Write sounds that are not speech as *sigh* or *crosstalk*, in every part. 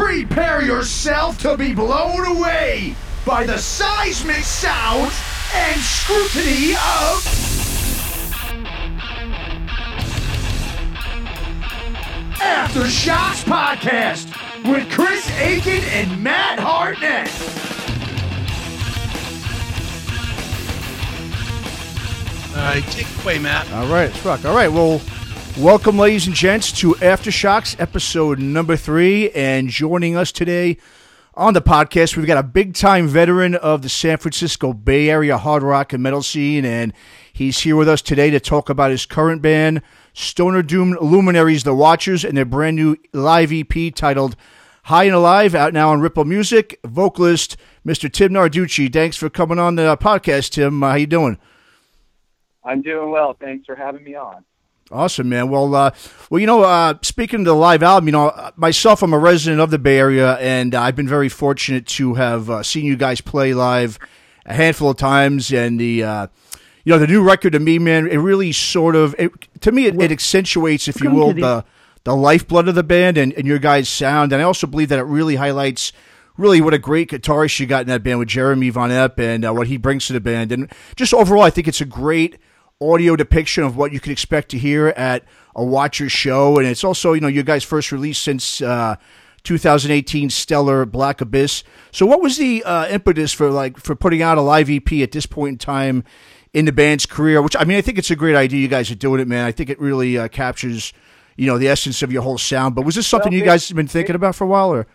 Prepare yourself to be blown away by the seismic sounds and scrutiny of. Aftershocks Podcast with Chris Akin and Matt Hartnett. All right, take it away, Matt. All right, let's rock. All right, well, welcome, ladies and gents, to Aftershocks episode number three. And joining us today on the podcast, we've got a big time veteran of the San Francisco Bay Area hard rock and metal scene. And he's here with us today to talk about his current band, Stoner Doom Luminaries, The Watchers, and their brand new live EP titled High and Alive, out now on Ripple Music. Vocalist, Mr. Tim Narducci. Thanks for coming on the podcast, Tim. How you doing? I'm doing well. Thanks for having me on. Awesome, man. Well, uh, well, you know, uh, speaking of the live album, you know, myself, I'm a resident of the Bay Area, and I've been very fortunate to have uh, seen you guys play live a handful of times. And the, uh, you know, the new record to me, man, it really sort of, it, to me, it, it accentuates, if you will, the the lifeblood of the band and, and your guys' sound. And I also believe that it really highlights really what a great guitarist you got in that band with Jeremy Von Epp and uh, what he brings to the band. And just overall, I think it's a great audio depiction of what you can expect to hear at a Watcher's show. And it's also, you know, your guys' first release since uh, 2018 Stellar Black Abyss. So, what was the uh, impetus for like for putting out a live EP at this point in time in the band's career? Which I mean, I think it's a great idea. You guys are doing it, man. I think it really uh, captures, you know, the essence of your whole sound. But was this something Well, you guys have been thinking about for a while, or?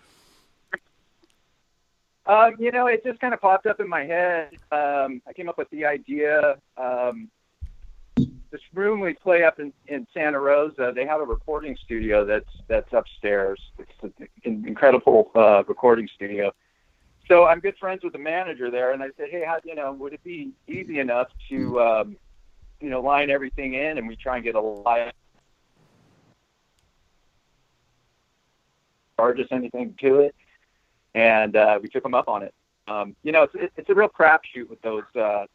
Uh, you know, it just kind of popped up in my head. Um, I came up with the idea. Um, this room we play up in, in Santa Rosa, they have a recording studio that's that's upstairs. It's an incredible uh, recording studio. So I'm good friends with the manager there, and I said, hey, how, you know, would it be easy enough to, um, you know, line everything in, and we try and get a live charge us anything to it? and uh, we took them up on it. Um, you know, it's it's a real crapshoot with those uh,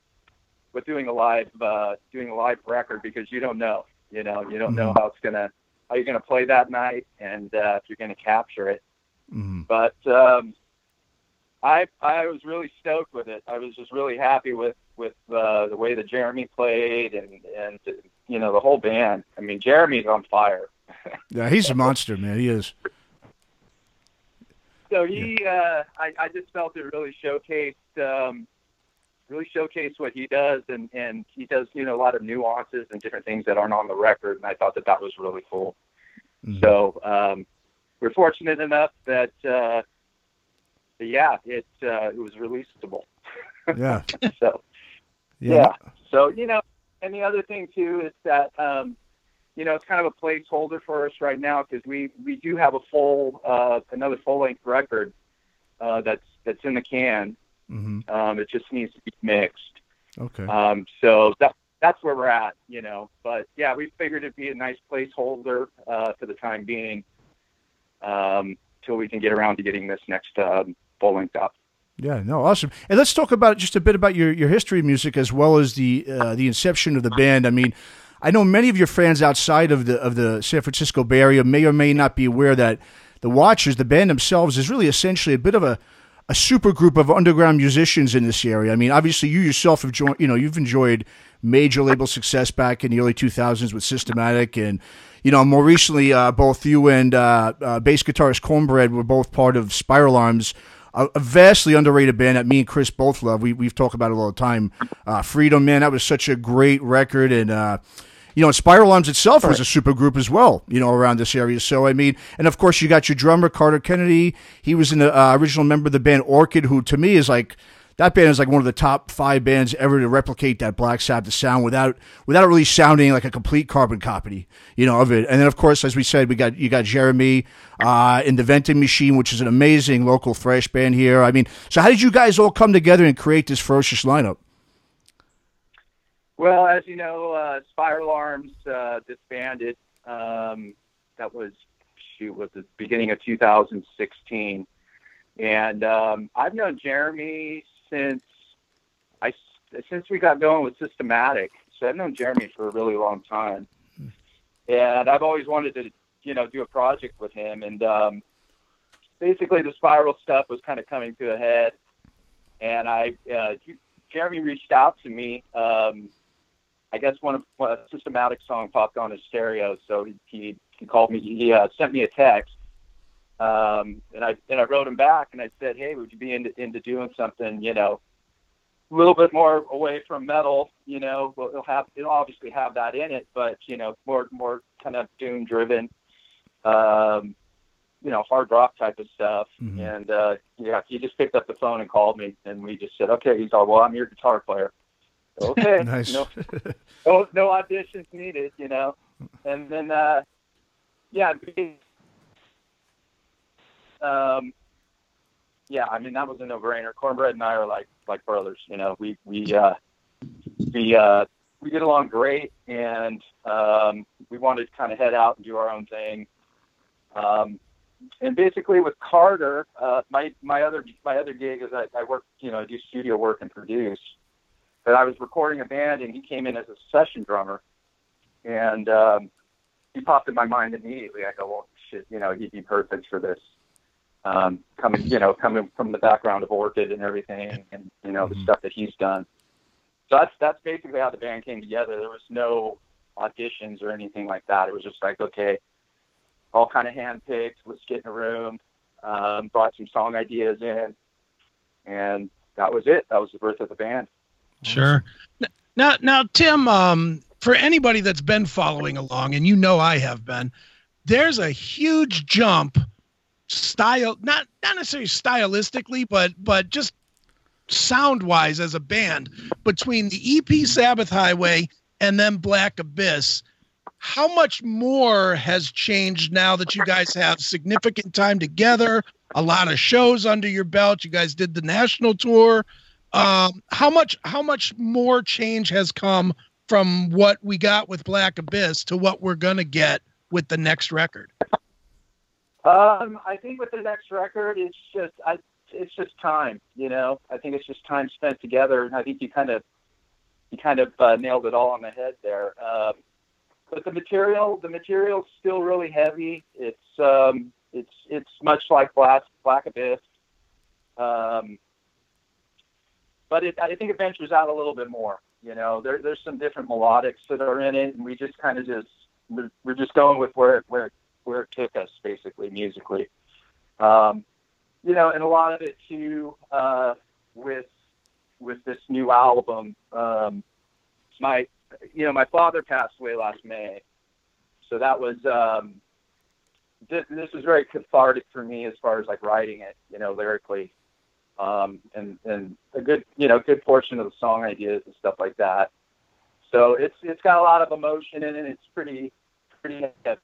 with doing a live uh, doing a live record because you don't know. You know, you don't know how it's gonna how you're gonna play that night and uh, if you're gonna capture it. Mhm. But um, I I was really stoked with it. I was just really happy with with uh, the way that Jeremy played and and you know the whole band. I mean, Jeremy's on fire. *laughs* Yeah, he's a monster, man. He is. So he, uh, I, I just felt it really showcased, um, really showcase what he does, and and he does, you know, a lot of nuances and different things that aren't on the record, and I thought that that was really cool. Mhm. So um, we're fortunate enough that, uh, yeah, it uh, it was releasable. *laughs* Yeah. So Yeah. yeah. So you know, and the other thing too is that um, you know it's kind of a placeholder for us right now because we we do have a full uh, another full length record uh, that's that's in the can. Hmm Um, it just needs to be mixed. Okay. Um, so that that's where we're at, you know. But yeah, we figured it'd be a nice placeholder uh, for the time being um, till we can get around to getting this next um, full length up. Yeah, no, awesome. And let's talk about just a bit about your, your history of music as well as the uh, the inception of the band. I mean, I know many of your fans outside of the of the San Francisco Bay Area may or may not be aware that the Watchers, the band themselves, is really essentially a bit of a a super group of underground musicians in this area. I mean, obviously, you yourself have joined. You know, you've enjoyed major label success back in the early 2000s with Systematic, and you know, more recently, uh, both you and uh, uh, bass guitarist Cornbread were both part of Spiral Arms, a, a vastly underrated band that me and Chris both love. We we've talked about it all the time. Uh, Freedom, man, that was such a great record, and uh, you know, Spiral Arms itself was a super group as well, you know, around this area. So, I mean, and of course, you got your drummer, Carter Kennedy. He was an uh, original member of the band Orchid, who to me is like, that band is like one of the top five bands ever to replicate that Black Sabbath sound without without it really sounding like a complete carbon copy, you know, of it. And then of course, as we said, we got you got Jeremy uh, in the Venting Machine, which is an amazing local thrash band here. I mean, so how did you guys all come together and create this ferocious lineup? Well, as you know, uh, Spiral Arms uh, disbanded. Um, that was shoot was the beginning of 2016, and um, I've known Jeremy since I since we got going with Systematic. So I've known Jeremy for a really long time, and I've always wanted to you know do a project with him. And um, basically the spiral stuff was kind of coming to a head, and I uh, Jeremy reached out to me. Um, I guess one of a systematic song popped on his stereo, so he he, he called me. He uh, sent me a text, um, and I and I wrote him back and I said, hey, would you be into into doing something, you know, a little bit more away from metal, you know, well, it'll have it'll obviously have that in it, but you know, more more kind of doom driven. Um, you know, hard rock type of stuff. Mm-hmm. And uh, yeah, he just picked up the phone and called me, and we just said, okay. He's all, well, I'm your guitar player. Okay, *laughs* nice. no, no, no auditions needed, you know. And then, uh, yeah, um, yeah, I mean that was a no-brainer. Cornbread and I are like like brothers, you know. We we uh, we uh, we get along great, and um, we wanted to kind of head out and do our own thing. Um, and basically with Carter, uh, my my other my other gig is I, I work, you know, I do studio work and produce. But I was recording a band, and he came in as a session drummer, and um, he popped in my mind immediately. I go, well, shit, you know, he'd be perfect for this. Um, coming, you know, coming from the background of Orchid and everything, and you know, mm-hmm. the stuff that he's done. So that's that's basically how the band came together. There was no auditions or anything like that. It was just like, okay, all kind of handpicked. Let's get in a room. Um, brought some song ideas in, and that was it. That was the birth of the band. Sure. Now, now, Tim, um, for anybody that's been following along, and you know I have been, there's a huge jump, style not not necessarily stylistically, but but just sound wise as a band between the EP Sabbath Highway and then Black Abyss how much more has changed now that you guys have significant time together, a lot of shows under your belt? You guys did the national tour. Um, how much how much more change has come from what we got with Black Abyss to what we're gonna get with the next record? Um, I think with the next record, it's just I, it's just time. You know, I think it's just time spent together, and I think you kind of you kind of uh, nailed it all on the head there. Um, but the material the material's still really heavy. It's um, it's it's much like Black Black Abyss, um, but it, I think it ventures out a little bit more. You know, there, there's some different melodics that are in it, and we just kind of just we're, we're just going with where where where it took us basically musically. Um, you know, and a lot of it too uh, with with this new album. Um, my you know, my father passed away last May, so that was um, this, this was very cathartic for me as far as like writing it, you know, lyrically, um, and and a good you know good portion of the song ideas and stuff like that. So it's it's got a lot of emotion in it. It's pretty pretty. Heavy.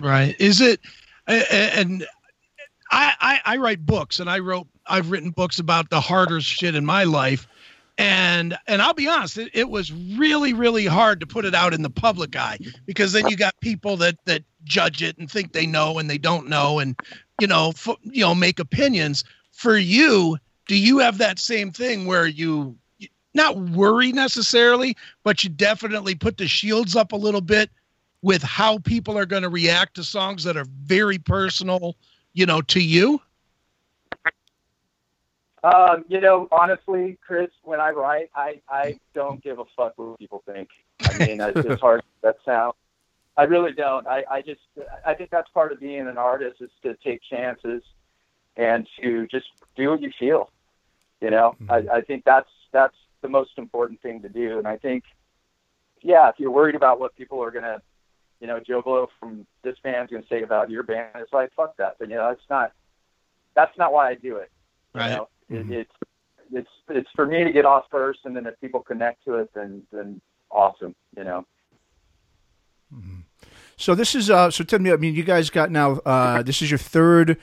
Right? Is it? And I, I I write books, and I wrote I've written books about the harder shit in my life and and I'll be honest, it, it, was really really hard to put it out in the public eye because then you got people that that judge it and think they know and they don't know and you know f- you know make opinions. For you, do you have that same thing where you not worry necessarily, but you definitely put the shields up a little bit with how people are going to react to songs that are very personal, you know, to you? Um, you know, honestly, Chris, when I write, I, I don't give a fuck what people think. I mean, it's hard that sound. I really don't. I, I just I think that's part of being an artist is to take chances and to just do what you feel. You know, mm-hmm. I, I think that's that's the most important thing to do. And I think, yeah, if you're worried about what people are gonna, you know, Joe Blow from this band's gonna say about your band, it's like fuck that. But you know, it's not. That's not why I do it. Right. You know? mm-hmm. it's it's it's for me to get off first, and then if people connect to it, then then awesome, you know. Mm-hmm. So this is uh so tell me I mean you guys got now uh this is your third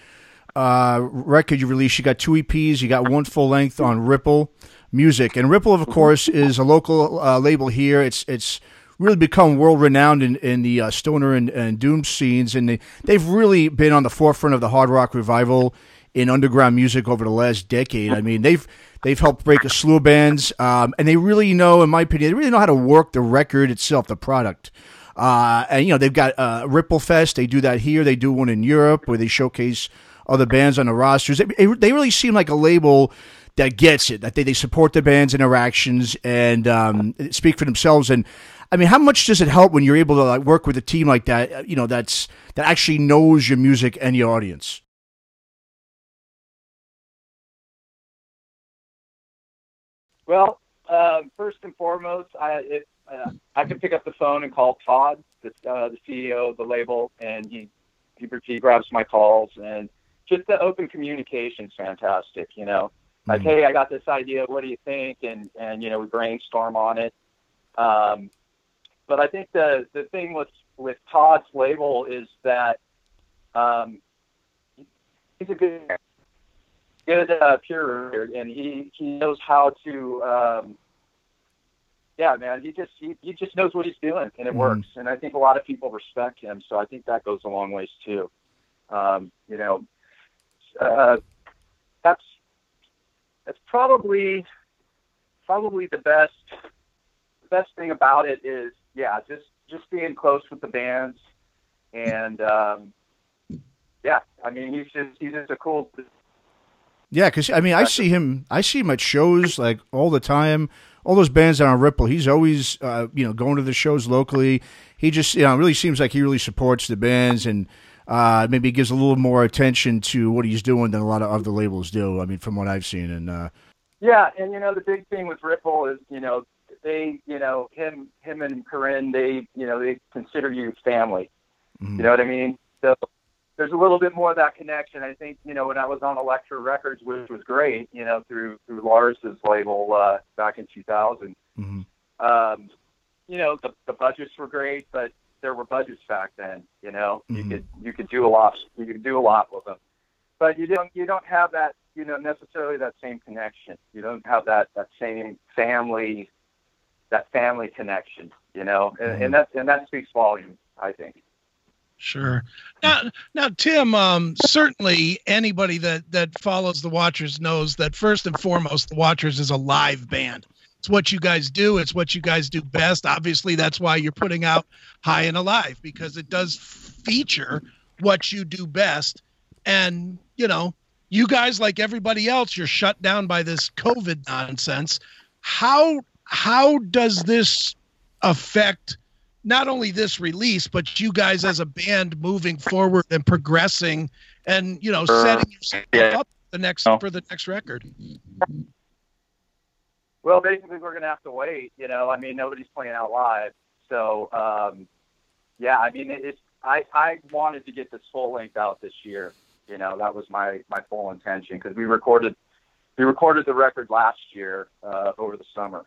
uh record you released you got two EPs you got one full length on Ripple Music and Ripple of course is a local uh, label here it's it's really become world renowned in, in the uh, stoner and, and doom scenes and they, they've really been on the forefront of the hard rock revival in underground music over the last decade. I mean, they've they've helped break a slew of bands, um, and they really know, in my opinion, they really know how to work the record itself, the product. Uh, and you know, they've got uh, Ripple Fest. They do that here. They do one in Europe where they showcase other bands on the rosters. They, they really seem like a label that gets it. That they, they support the band's interactions and um, speak for themselves. And I mean, how much does it help when you're able to like work with a team like that? uh, You know, that's that actually knows your music and your audience. Well, um, first and foremost, I it, uh, I can pick up the phone and call Todd, the, uh, the CEO of the label, and he, he he grabs my calls and just the open communication's fantastic. You know, like Mhm. hey, I got this idea. What do you think? And and you know we brainstorm on it. Um, but I think the the thing with with Todd's label is that um, he's a good good uh, peer and he he knows how to um, yeah man he just he, he just knows what he's doing and it Mhm. works and I think a lot of people respect him so I think that goes a long ways too um, you know uh, that's that's probably probably the best the best thing about it is yeah just just being close with the bands and um, yeah I mean he's just he's just a cool Yeah, because I mean, I see him. I see him at shows like all the time. All those bands are on Ripple, he's always, uh, you know, going to the shows locally. He just, you know, really seems like he really supports the bands and uh, maybe gives a little more attention to what he's doing than a lot of other labels do. I mean, from what I've seen, and uh, Yeah, and you know the big thing with Ripple is you know they you know him him and Corinne they you know they consider you family. mhm. You know what I mean? So there's a little bit more of that connection. I think you know when I was on Elektra Records, which was great, you know through through Lars's label uh, back in 2000. Mhm. Um, you know the the budgets were great, but there were budgets back then. You know you Mhm. could you could do a lot you could do a lot with them, but you don't you don't have that you know necessarily that same connection. You don't have that that same family that family connection. You know, and, Mhm. and that and that speaks volumes. I think. Sure. Now, now, Tim. Um, certainly, anybody that that follows the Watchers knows that first and foremost, the Watchers is a live band. It's what you guys do. It's what you guys do best. Obviously, that's why you're putting out High and Alive because it does feature what you do best. And you know, you guys, like everybody else, you're shut down by this COVID nonsense. How how does this affect? not only this release, but you guys as a band moving forward and progressing and, you know, setting yourself yeah. up the next Oh. for the next record. Well, basically, we're going to have to wait. You know, I mean, nobody's playing out live, so um, yeah. I mean, it's I I wanted to get this full length out this year. You know, that was my my full intention because we recorded we recorded the record last year uh, over the summer.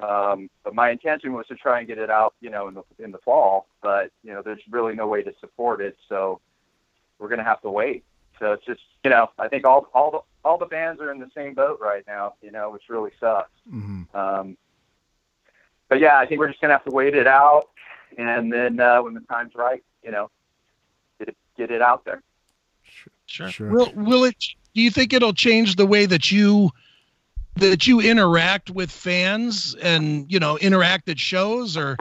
Um, but my intention was to try and get it out, you know, in the in the fall. But you know, there's really no way to support it, so we're going to have to wait. So it's just, you know, I think all all the all the bands are in the same boat right now, you know, which really sucks. Mhm. Um, but yeah, I think we're just gonna have to wait it out, and then uh, when the time's right, you know, get it, get it out there. Sure. Sure. Will will it do you think it'll change the way that you that you interact with fans and, you know, interact at shows or,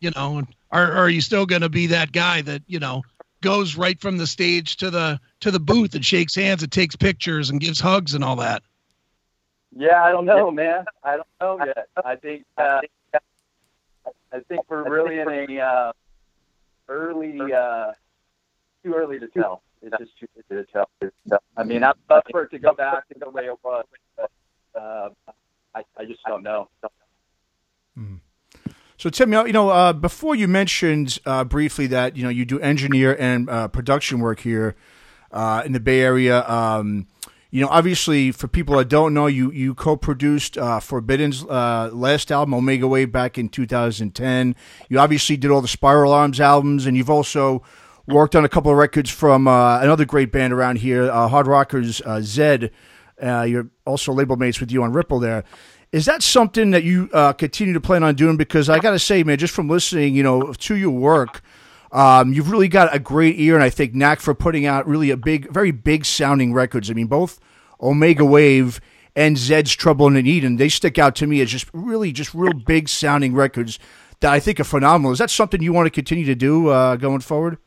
you know, are are you still going to be that guy that, you know, goes right from the stage to the to the booth and shakes hands and takes pictures and gives hugs and all that? Yeah, I don't know, man. I don't know yet. I think uh, I think we're really in a uh, early, uh, too early to tell. It's just too early to tell. I mean, I'd love for it to go back to the way it was, but uh, I, I just don't know. So Tim, you know, uh, before you mentioned uh, briefly that you know you do engineer and uh, production work here uh, in the Bay Area. Um, you know, obviously, for people that don't know, you you co-produced uh, Forbidden's uh, last album, Omega Wave, back in 2010. You obviously did all the Spiral Arms albums, and you've also worked on a couple of records from another great band around here, Hard Rockers Zed. You're also label mates with you on Ripple there. Is that something that you uh, continue to plan on doing? Because I got to say, man, just from listening, you know, to your work, um, you've really got a great ear, and I think knack for putting out really a big, very big sounding records. I mean, both Omega Wave and Zed's Trouble in Eden, they stick out to me as just really, just real big sounding records that I think are phenomenal. Is that something you want to continue to do uh, going forward?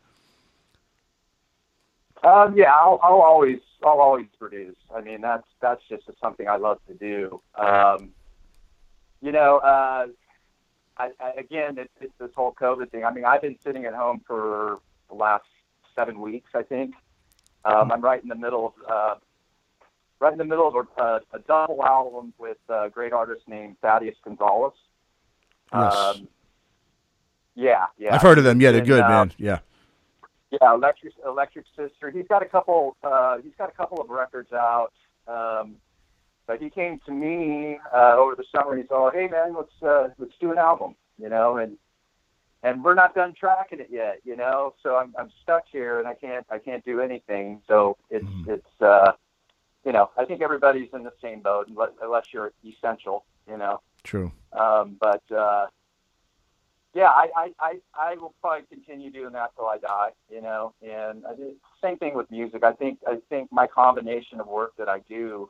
Um, yeah, I'll, I'll always I'll always produce. I mean, that's that's just something I love to do. Um, you know, uh, I, I, again, it's, it's this whole COVID thing. I mean, I've been sitting at home for the last seven weeks, I think. Um, I'm right in the middle of uh, right in the middle of a, a, double album with a great artist named Thaddeus Gonzalez. Yes. Um, yeah, yeah. I've heard of them. Yeah, they're And, good, uh, man. Yeah. Yeah, Electric Electric Sister. He's got a couple. Uh, he's got a couple of records out. Um, but he came to me uh, over the summer. and He said, "Hey man, let's uh, let's do an album," you know, and and we're not done tracking it yet, you know. So I'm I'm stuck here and I can't I can't do anything. So it's Mhm. it's uh, you know I think everybody's in the same boat unless, unless you're essential, you know. True. Um, but uh, yeah, I, I, I, I will probably continue doing that till I die, you know. And I did, same thing with music. I think I think my combination of work that I do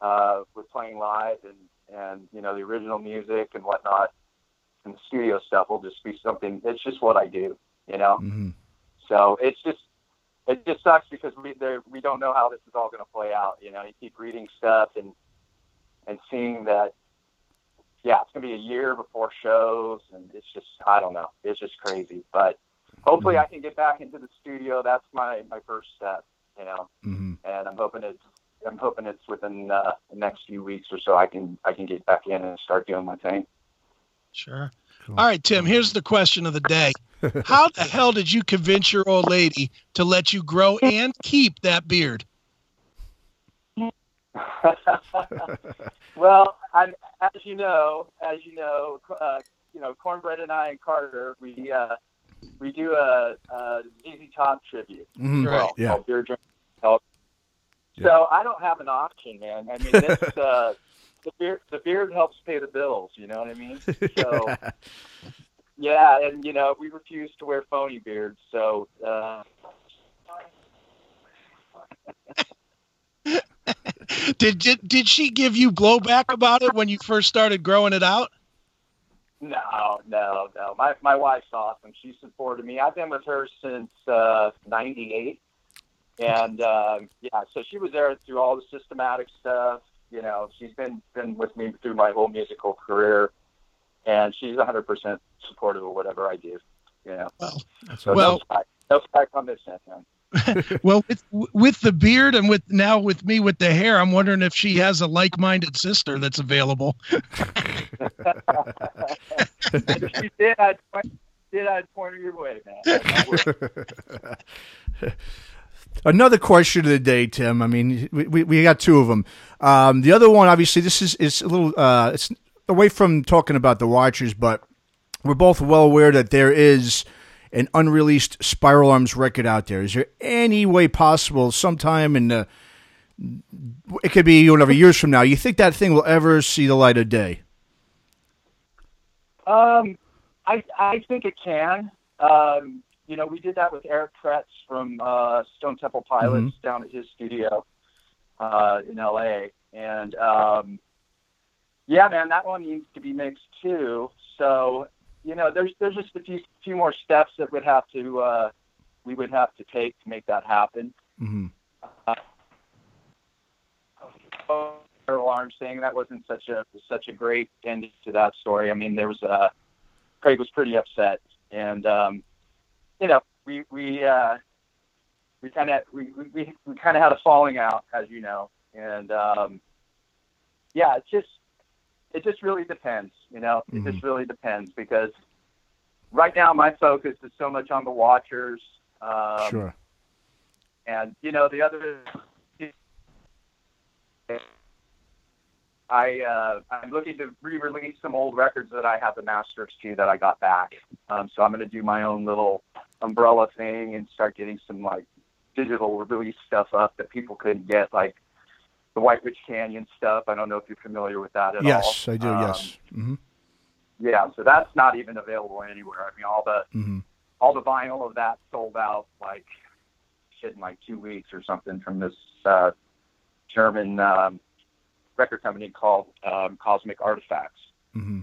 uh, with playing live and and you know the original music and whatnot and the studio stuff will just be something. It's just what I do, you know. hmm So it's just it just sucks because we there we don't know how this is all going to play out. You know, you keep reading stuff and and seeing that. Yeah, it's going to be a year before shows, and it's just I don't know. It's just crazy, but hopefully I can get back into the studio. That's my my first step. You know, hmm and I'm hoping it's I'm hoping it's within uh, the next few weeks or so. I can I can get back in and start doing my thing. Sure. Cool. All right, Tim, here's the question of the day. *laughs* How the hell did you convince your old lady to let you grow and keep that beard? *laughs* well, I'm, as you know, as you know, uh, you know, Cornbread and I and Carter, we uh, we do a, a ZZ Top tribute. Mhm. Right. Yeah. called Beer Drink Help. So I don't have an option, man. I mean, this *laughs* uh, the beard the beard helps pay the bills. You know what I mean? *laughs* So yeah, and you know, we refuse to wear phony beards. So uh, Did, did did she give you blowback about it when you first started growing it out? No, no, no. My my wife's awesome. She supported me. I've been with her since uh '98, and um, yeah, so she was there through all the systematic stuff. You know, she's been been with me through my whole musical career, and she's 100% supportive of whatever I do. You know, Well, so Well- no spike, no on this end, man. *laughs* well, with with the beard and with now with me with the hair, I'm wondering if she has a like-minded sister that's available. if *laughs* she did, I'd point, did I'd point her your way, man. *laughs* Another question of the day, Tim. I mean, we, we, we got two of them. Um, the other one, obviously, this is, is a little, uh, it's away from talking about the Watchers, but we're both well aware that there is an unreleased Spiral Arms record out there. Is there any way possible, sometime in the, it could be you whatever years from now, you think that thing will ever see the light of day? Um, I I think it can. Um, you know, we did that with Eric Kretz from uh, Stone Temple Pilots down at his studio uh, in L.A. And um, yeah, man, that one needs to be mixed too. So you know, there's there's just a few few more steps that would have to uh, we would have to take to make that happen. hmm alarm saying that wasn't such a such a great ending to that story. I mean, there was uh, Craig was pretty upset, and um, you know, we we uh, we kind of we we, we kind of had a falling out, as you know, and um, yeah, it just it just really depends, you know, it just really depends because right now my focus is so much on the Watchers. Um, sure. and you know the other I uh, I'm looking to re-release some old records that I have the masters to that I got back. Um, so I'm going to do my own little umbrella thing and start getting some like digital release stuff up that people couldn't get, like the White Witch Canyon stuff. I don't know if you're familiar with that at all. Yes, I do. Um, yes. hmm Yeah, so that's not even available anywhere. I mean, all the hmm all the vinyl of that sold out like shit in like two weeks or something from this uh, German um, record company called um, Cosmic Artifacts. hmm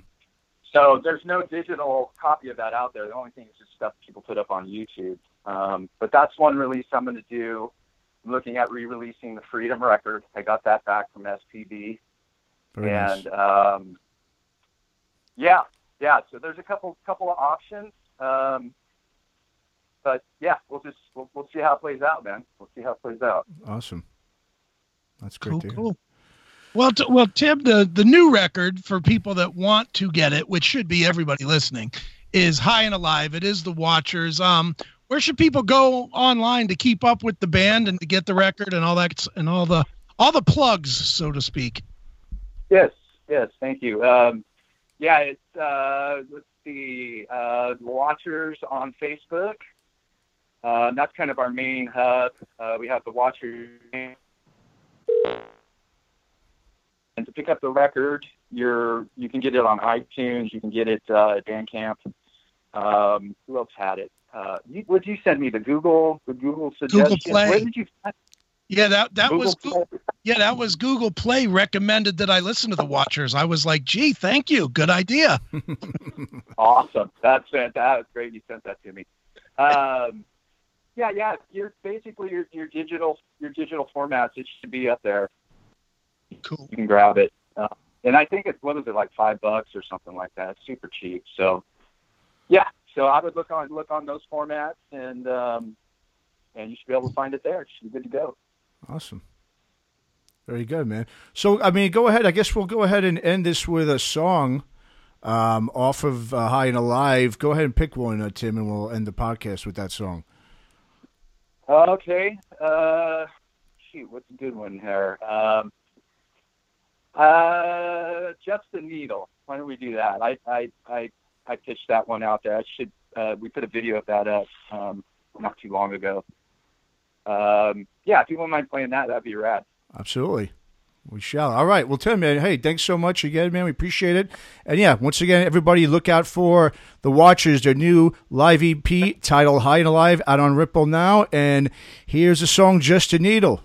So there's no digital copy of that out there. The only thing is just stuff people put up on YouTube. Um, but that's one release I'm going to do. I'm looking at re-releasing the Freedom record. I got that back from SPB, Very nice. and um, yeah, yeah. So there's a couple couple of options. Um, but yeah, we'll just we'll, we'll see how it plays out, man. We'll see how it plays out. Awesome. That's great Cool, to hear. cool. Well, t- well, Tim, the the new record for people that want to get it, which should be everybody listening, is High and Alive. It is the Watchers. Um, where should people go online to keep up with the band and to get the record and all that and all the all the plugs, so to speak? Yes, yes, thank you. Um, yeah, it's uh, let's see, uh, Watchers on Facebook. Uh, that's kind of our main hub. Uh, we have the Watchers. And to pick up the record, you're you can get it on iTunes. You can get it uh, at Bandcamp. Um, who else had it? Uh, you, what did you send me? The Google, the Google suggestion. Play. Where did you? Yeah, that that was Google Play? yeah, that was Google Play recommended that I listen to the Watchers. I was like, gee, thank you, good idea. *laughs* Awesome. That's that was great. You sent that to me. Um, yeah, yeah. You're basically your, your digital your digital formats. It should be up there. Cool. You can grab it. Uh, and I think it's what is it like five bucks or something like that. It's super cheap. So yeah. So I would look on look on those formats and um, and you should be able to find it there. It should be good to go. Awesome. Very good, man. So, I mean, go ahead. I guess we'll go ahead and end this with a song um, off of uh, High and Alive. Go ahead and pick one, uh, Tim, and we'll end the podcast with that song. Okay. Uh, shoot, what's a good one here? Um, uh, just the needle. Why don't we do that? I I I, I pitched that one out there. I should. Uh, we put a video of that up um, not too long ago. Um, yeah, if you wouldn't mind playing that, that'd be rad. Absolutely. We shall. All right. Well, Tim, man, hey, thanks so much again, man. We appreciate it. And yeah, once again, everybody look out for The Watchers, their new live EP titled High and Alive out on Ripple now. And here's the song Just a Needle.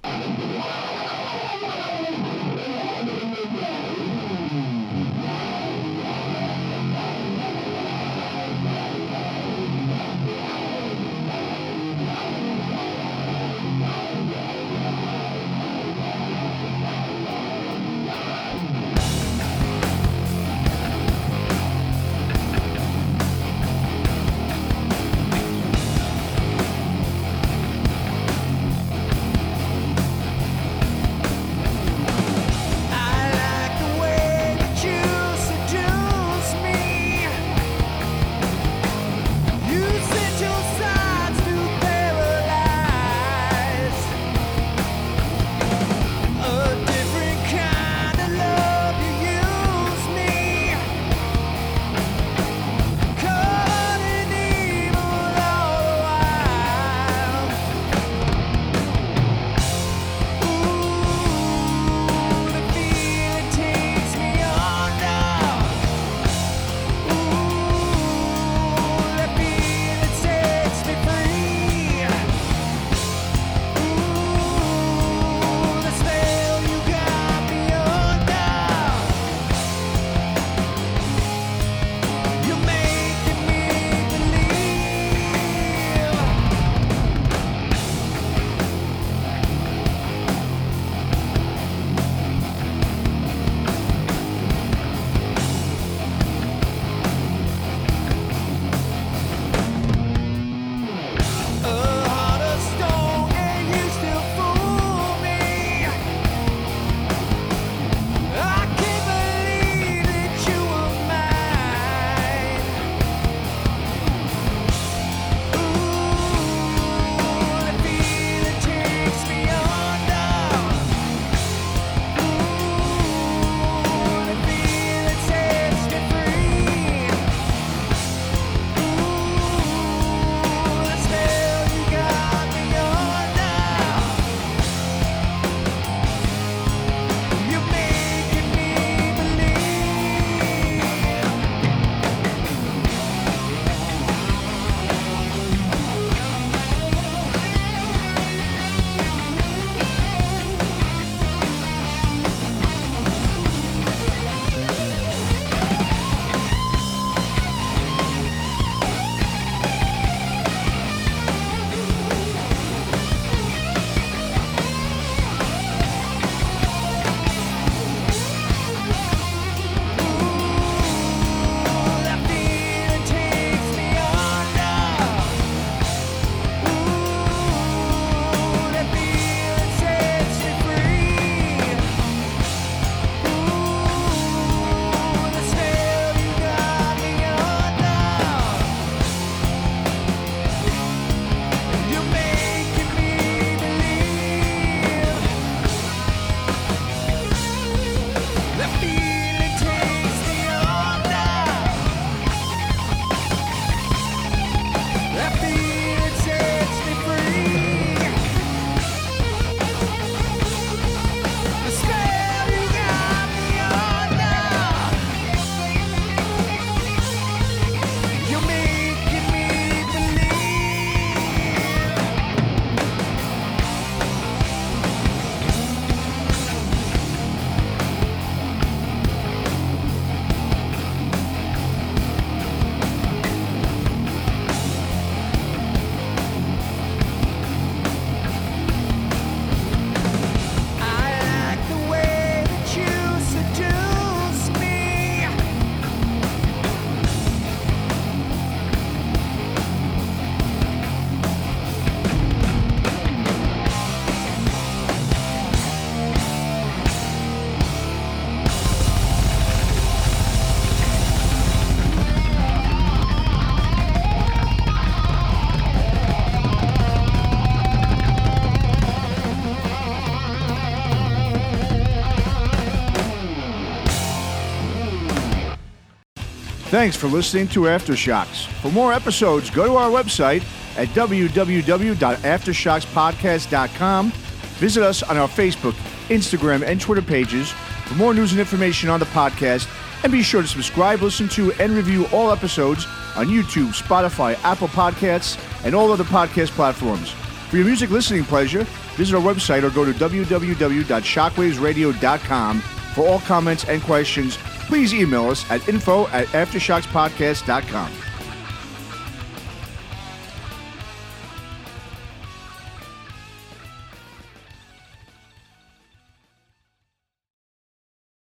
Thanks for listening to Aftershocks. For more episodes, go to our website at www.aftershockspodcast.com. Visit us on our Facebook, Instagram, and Twitter pages for more news and information on the podcast. And be sure to subscribe, listen to, and review all episodes on YouTube, Spotify, Apple Podcasts, and all other podcast platforms. For your music listening pleasure, visit our website or go to www.shockwavesradio.com for all comments and questions. Please email us at info at aftershockspodcast.com.